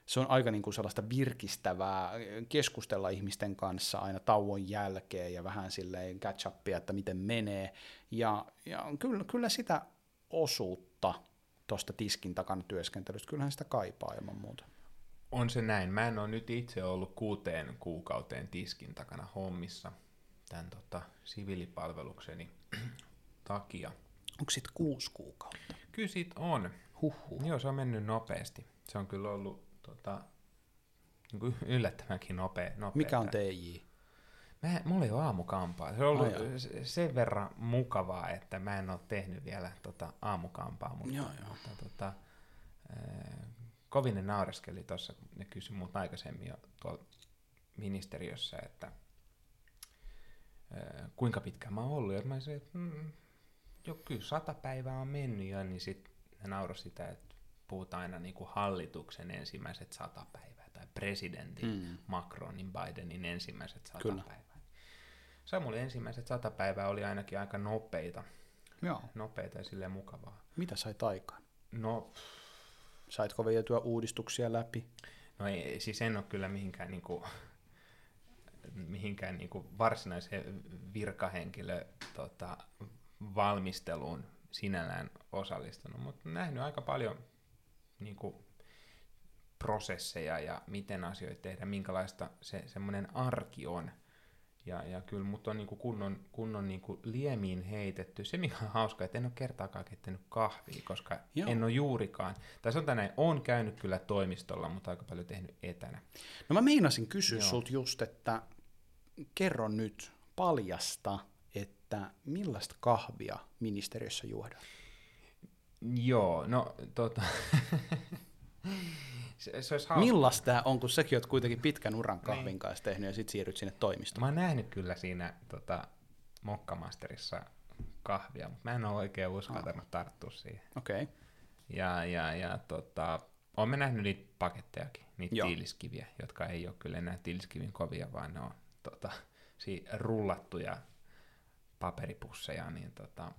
se on aika niin kuin sellaista virkistävää keskustella ihmisten kanssa aina tauon jälkeen ja vähän silleen catch upia, että miten menee. Ja, ja kyllä, kyllä sitä osuutta tuosta tiskin takana työskentelystä, kyllähän sitä kaipaa ilman muuta. On se näin. Mä en ole nyt itse ollut kuuteen kuukauteen tiskin takana hommissa tämän tota, siviilipalvelukseni takia. Onko sitten kuusi kuukautta? Kyllä siitä on. Huhhuh. Joo, se on mennyt nopeasti. Se on kyllä ollut tota, niin yllättävänkin nopea. nopea Mikä on. TJ? Mä, mulla ei ole aamukampaa. Se on ollut Ai sen verran mukavaa, että mä en ole tehnyt vielä tota aamukampaa, mutta, Joo, joo. mutta tota, kovin ne naureskeli tuossa, ne kysyi mut aikaisemmin jo tuolla ministeriössä, että kuinka pitkään mä oon ollut, ja mä sanoin, että mm, jo kyllä sata päivää on mennyt jo, niin sitten ne nauroi sitä, että puhutaan aina niin kuin hallituksen ensimmäiset sata päivää, tai presidentin Mm. Macronin, Bidenin ensimmäiset sata Kyllä. päivää. Samulle ensimmäiset sata päivää oli ainakin aika nopeita, Joo. nopeita ja silleen mukavaa. Mitä sait aikaan? No, Saitko vietyä uudistuksia läpi? no ei, siis en ole kyllä mihinkään, niinku, mihinkään niinku varsinaiseen virkahenkilö tota, valmisteluun sinällään osallistunut, mutta nähnyt aika paljon niinku, prosesseja ja miten asioita tehdään, minkälaista se semmoinen arki on. Ja, ja kyllä mut on niinku kunnon, kunnon niinku liemiin heitetty. Se mikä on hauska, että en ole kertaakaan keittänyt kahvia, koska Joo. Joo. en ole juurikaan. Tai sanotaan näin, on käynyt kyllä toimistolla, mutta aika paljon tehnyt etänä. No mä meinasin kysyä Joo. sulta just, että kerro nyt, paljasta, että millaista kahvia ministeriössä juodaan. Joo, no tota... se, se olisi hauska. Millas tämä on, kun säkin oot kuitenkin pitkän uran kahvin niin. kanssa tehnyt ja sit siirryt sinne toimistoon? Mä oon nähnyt kyllä siinä tota, Mokkamasterissa kahvia, mutta mä en ole oikein uskaltanut oh. tarttua siihen. Okei. Okay. Ja, ja, ja tota, Olemme nähnyt niitä pakettejakin, niitä Joo. tiiliskiviä, jotka ei ole kyllä enää tiiliskivin kovia, vaan ne on tota, si- rullattuja paperipusseja, niin tota,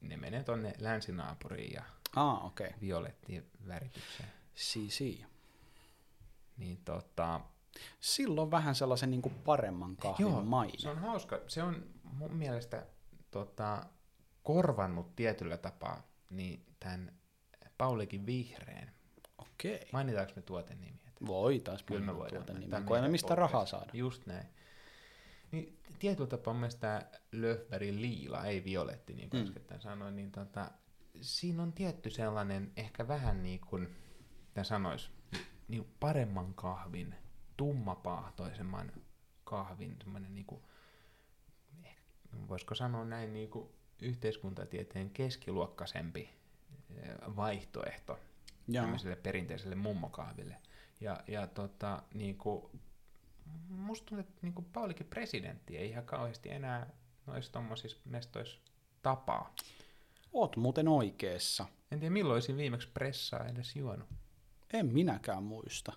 ne menee tuonne länsinaapuriin ja ah, okay. violettiin väritykseen. Si. Niin tota... Silloin vähän sellaisen niin kuin paremman kahvin Joo, maine. se on hauska. Se on mun mielestä tota, korvannut tietyllä tapaa niin tämän Paulikin vihreän. Okei. Mainitaanko me tuoten nimi? Voitaisiin Kyllä me voidaan. Tuoten nimi. mistä rahaa saada. Just näin. Niin, tietyllä tapaa mun mielestä Löfbergin liila, ei violetti, niin kuin mm. äsken sanoin, niin tota, siinä on tietty sellainen ehkä vähän niin kuin, mitä sanois, niin paremman kahvin, tummapahtoisemman kahvin, semmoinen niin kuin, voisiko sanoa näin niin kuin yhteiskuntatieteen keskiluokkaisempi eh, vaihtoehto Jaa. tämmöiselle perinteiselle mummokahville. Ja, ja tota, niin kuin, musta tuntuu, että niin kuin Paulikin presidentti ei ihan kauheasti enää noissa tommosissa mestoissa tapaa. Oot muuten oikeassa. En tiedä, milloin olisin viimeksi pressaa edes juonut. En minäkään muista.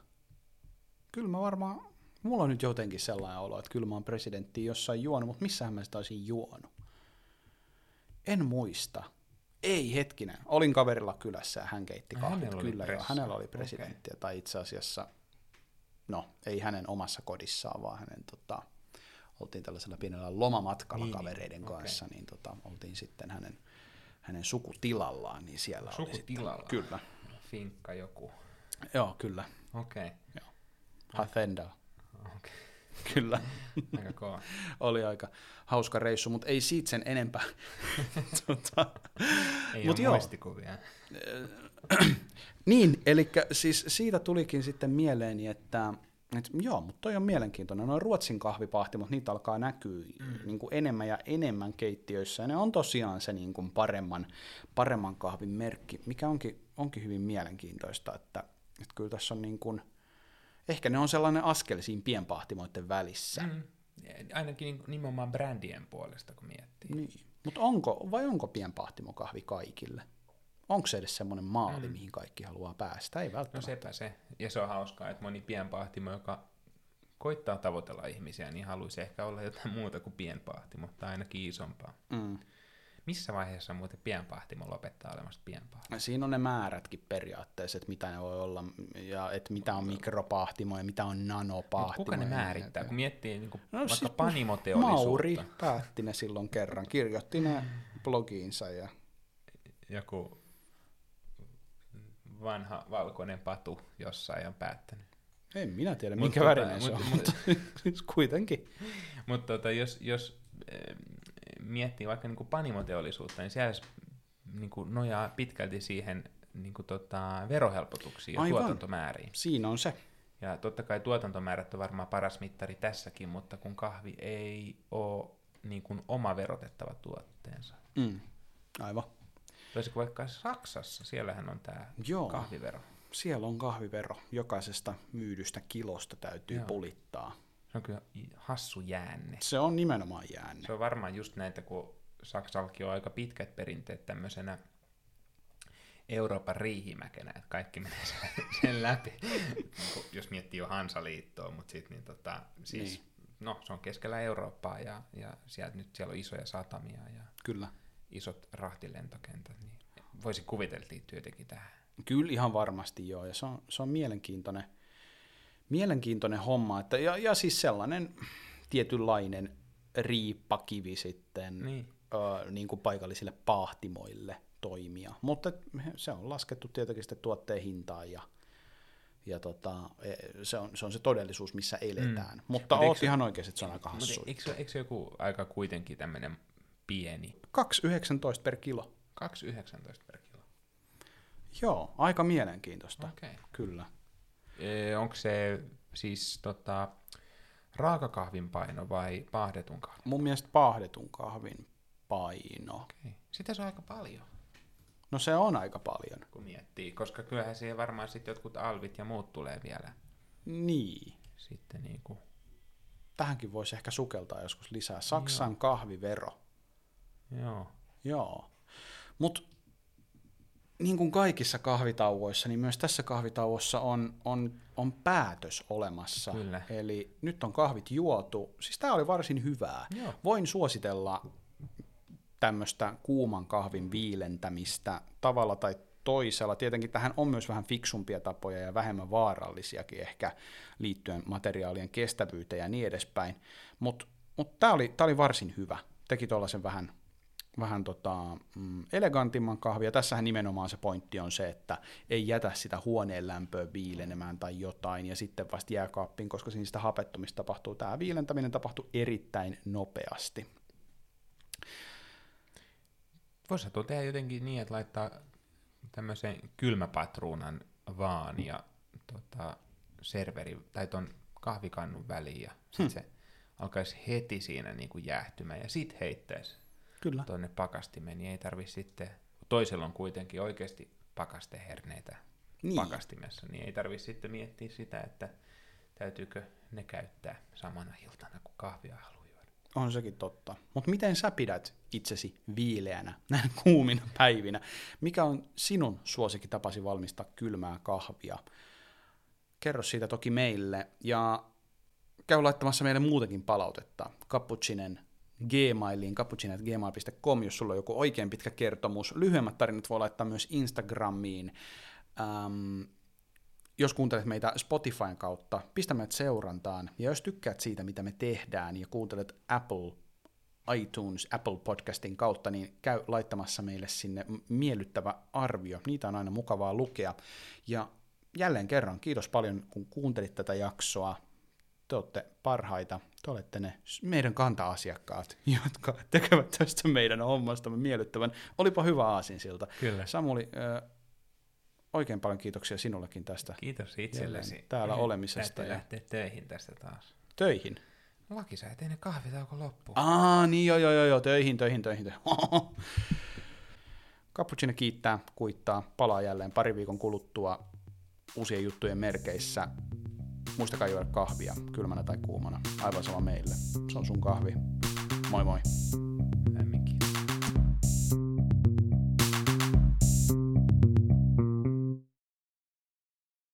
Kyllä mä varmaan, mulla on nyt jotenkin sellainen olo, että kyllä mä oon presidentti jossain juonut, mutta missähän mä sitä olisin juonut. En muista. Ei, hetkinen. Olin kaverilla kylässä ja hän keitti kahvit. Kyllä joo, hänellä oli presidentti. Okay. Tai itse asiassa, no ei hänen omassa kodissaan, vaan hänen tota, oltiin tällaisella pienellä lomamatkalla niin, kavereiden okay. kanssa, niin tota, oltiin sitten hänen, hänen sukutilallaan, niin siellä Sukutilalla? Oli sitten, kyllä. Finkka joku. Joo, kyllä. Okei. Okay. Joo. Hathenda. Okay. Kyllä. Aika kova. Oli aika hauska reissu, mutta ei siitä sen enempää. tota, ei Mut ole joo. muistikuvia. niin, eli siis siitä tulikin sitten mieleeni, että et, joo, mutta toi on mielenkiintoinen. Noin Ruotsin kahvipahtimot, niitä alkaa näkyä mm. niin kuin enemmän ja enemmän keittiöissä. Ja ne on tosiaan se niin kuin paremman, paremman kahvin merkki, mikä onkin, onkin hyvin mielenkiintoista, että, että kyllä tässä on niin kuin, ehkä ne on sellainen askel siinä pienpahtimoiden välissä. Mm. Ainakin nimenomaan brändien puolesta, kun miettii. Niin. Mutta onko, vai onko pienpahtimokahvi kaikille? Onko se edes semmoinen maali, mm. mihin kaikki haluaa päästä? Ei välttämättä. No sepä se. Ja se on hauskaa, että moni pienpahtimo, joka koittaa tavoitella ihmisiä, niin haluaisi ehkä olla jotain muuta kuin pienpahtimo, tai ainakin isompaa. Mm. Missä vaiheessa muuten pienpahtimo lopettaa olemasta pienpahtimo? Siinä on ne määrätkin periaatteessa, että mitä ne voi olla, ja että mitä on mikropahtimo ja mitä on nanopahtimo. kuka ne määrittää, kun miettii niin kuin no, vaikka siis panimoteollisuutta? Mauri päätti ne silloin kerran, kirjoitti ne blogiinsa. Ja... Joku vanha valkoinen patu jossain on päättänyt. En minä tiedä, mut minkä tota, värinen se on, mutta kuitenkin. Mutta tota, jos, jos miettii vaikka niin kuin panimoteollisuutta, niin siellä niin kuin nojaa pitkälti siihen niin kuin tota, verohelpotuksiin ja Aivan. tuotantomääriin. Siinä on se. Ja totta kai tuotantomäärät on varmaan paras mittari tässäkin, mutta kun kahvi ei ole niin kuin oma verotettava tuotteensa. Mm. Aivan. Voisiko vaikka Saksassa, siellähän on tämä Joo. kahvivero. Siellä on kahvivero. Jokaisesta myydystä kilosta täytyy Joo. pulittaa se on kyllä hassu jäänne. Se on nimenomaan jäänne. Se on varmaan just näitä, kun Saksallakin on aika pitkät perinteet tämmöisenä Euroopan riihimäkenä, että kaikki menee sen läpi, jos miettii jo Hansaliittoa, mutta sitten niin tota, siis, niin. no, se on keskellä Eurooppaa ja, ja sieltä nyt siellä on isoja satamia ja Kyllä. isot rahtilentokentät, niin voisi kuvitella liittyy jotenkin tähän. Kyllä ihan varmasti joo, ja se on, se on mielenkiintoinen, mielenkiintoinen homma. Että, ja, ja siis sellainen tietynlainen riippakivi sitten niin. Ö, niin kuin paikallisille pahtimoille toimia. Mutta se on laskettu tietenkin sitten tuotteen hintaan ja, ja tota, e, se, on, se on se todellisuus, missä eletään. Mm. Mutta oot se, ihan oikein, että se on aika hassu. Eikö, eikö se joku aika kuitenkin tämmöinen pieni? 2,19 per kilo. 2,19 per kilo. Joo, aika mielenkiintoista. Okay. Kyllä. Onko se siis tota, raakakahvin paino vai paahdetun kahvin? Mun mielestä paahdetun kahvin paino. Okay. Sitä se on aika paljon. No se on aika paljon. kun miettii, koska kyllähän siihen varmaan sitten jotkut alvit ja muut tulee vielä Niin. sitten niin kuin, Tähänkin voisi ehkä sukeltaa joskus lisää. Saksan kahvivero. joo, Joo. Mutta niin kuin kaikissa kahvitauoissa, niin myös tässä kahvitauossa on, on, on päätös olemassa. Kyllä. Eli nyt on kahvit juotu. Siis tämä oli varsin hyvää. Joo. Voin suositella tämmöistä kuuman kahvin viilentämistä tavalla tai toisella. Tietenkin tähän on myös vähän fiksumpia tapoja ja vähemmän vaarallisiakin ehkä liittyen materiaalien kestävyyteen ja niin edespäin. Mutta mut tämä oli, tää oli varsin hyvä. Teki tuollaisen vähän, vähän tota, mm, elegantimman kahvia. Tässähän nimenomaan se pointti on se, että ei jätä sitä huoneen lämpöä viilenemään tai jotain ja sitten vasta jääkaappiin, koska siinä sitä hapettumista tapahtuu. Tämä viilentäminen tapahtuu erittäin nopeasti. Voisi tuo tehdä jotenkin niin, että laittaa tämmöisen kylmäpatruunan vaan ja tota, serveri, tai ton kahvikannun väliin ja sit se alkaisi heti siinä niin kuin jäähtymään ja sit heittäisi Kyllä. tuonne pakastimeen, niin ei tarvi sitten, toisella on kuitenkin oikeasti pakasteherneitä Niin. pakastimessa, niin ei tarvi sitten miettiä sitä, että täytyykö ne käyttää samana iltana, kun kahvia haluaa juoda. On sekin totta. Mutta miten sä pidät itsesi viileänä näin kuumina päivinä? Mikä on sinun suosikkitapasi valmistaa kylmää kahvia? Kerro siitä toki meille ja käy laittamassa meille muutenkin palautetta. Cappuccinen gmailiin, cappuccinen.gmail.com, jos sulla on joku oikein pitkä kertomus. Lyhyemmät tarinat voi laittaa myös Instagramiin. Ähm, jos kuuntelet meitä Spotifyn kautta, pistä meidät seurantaan. Ja jos tykkäät siitä, mitä me tehdään, ja kuuntelet Apple iTunes, Apple Podcastin kautta, niin käy laittamassa meille sinne miellyttävä arvio. Niitä on aina mukavaa lukea. Ja jälleen kerran, kiitos paljon, kun kuuntelit tätä jaksoa. Te olette parhaita. Te olette ne meidän kanta-asiakkaat, jotka tekevät tästä meidän hommastamme miellyttävän. Olipa hyvä aasinsilta. Kyllä. Samuli, oikein paljon kiitoksia sinullekin tästä Kiitos itsellesi. täällä olemisesta Täytyy ja- lähteä töihin tästä taas. töihin. Lakisääteinen kahvitauko loppuu. Aa, niin joo, joo, joo, joo, töihin, töihin, töihin. töihin. Cappuccino kiittää, kuittaa, palaa jälleen pari viikon kuluttua uusien juttujen merkeissä. Muistakaa juoda kahvia, kylmänä tai kuumana. Aivan sama meille. Se on sun kahvi. Moi moi.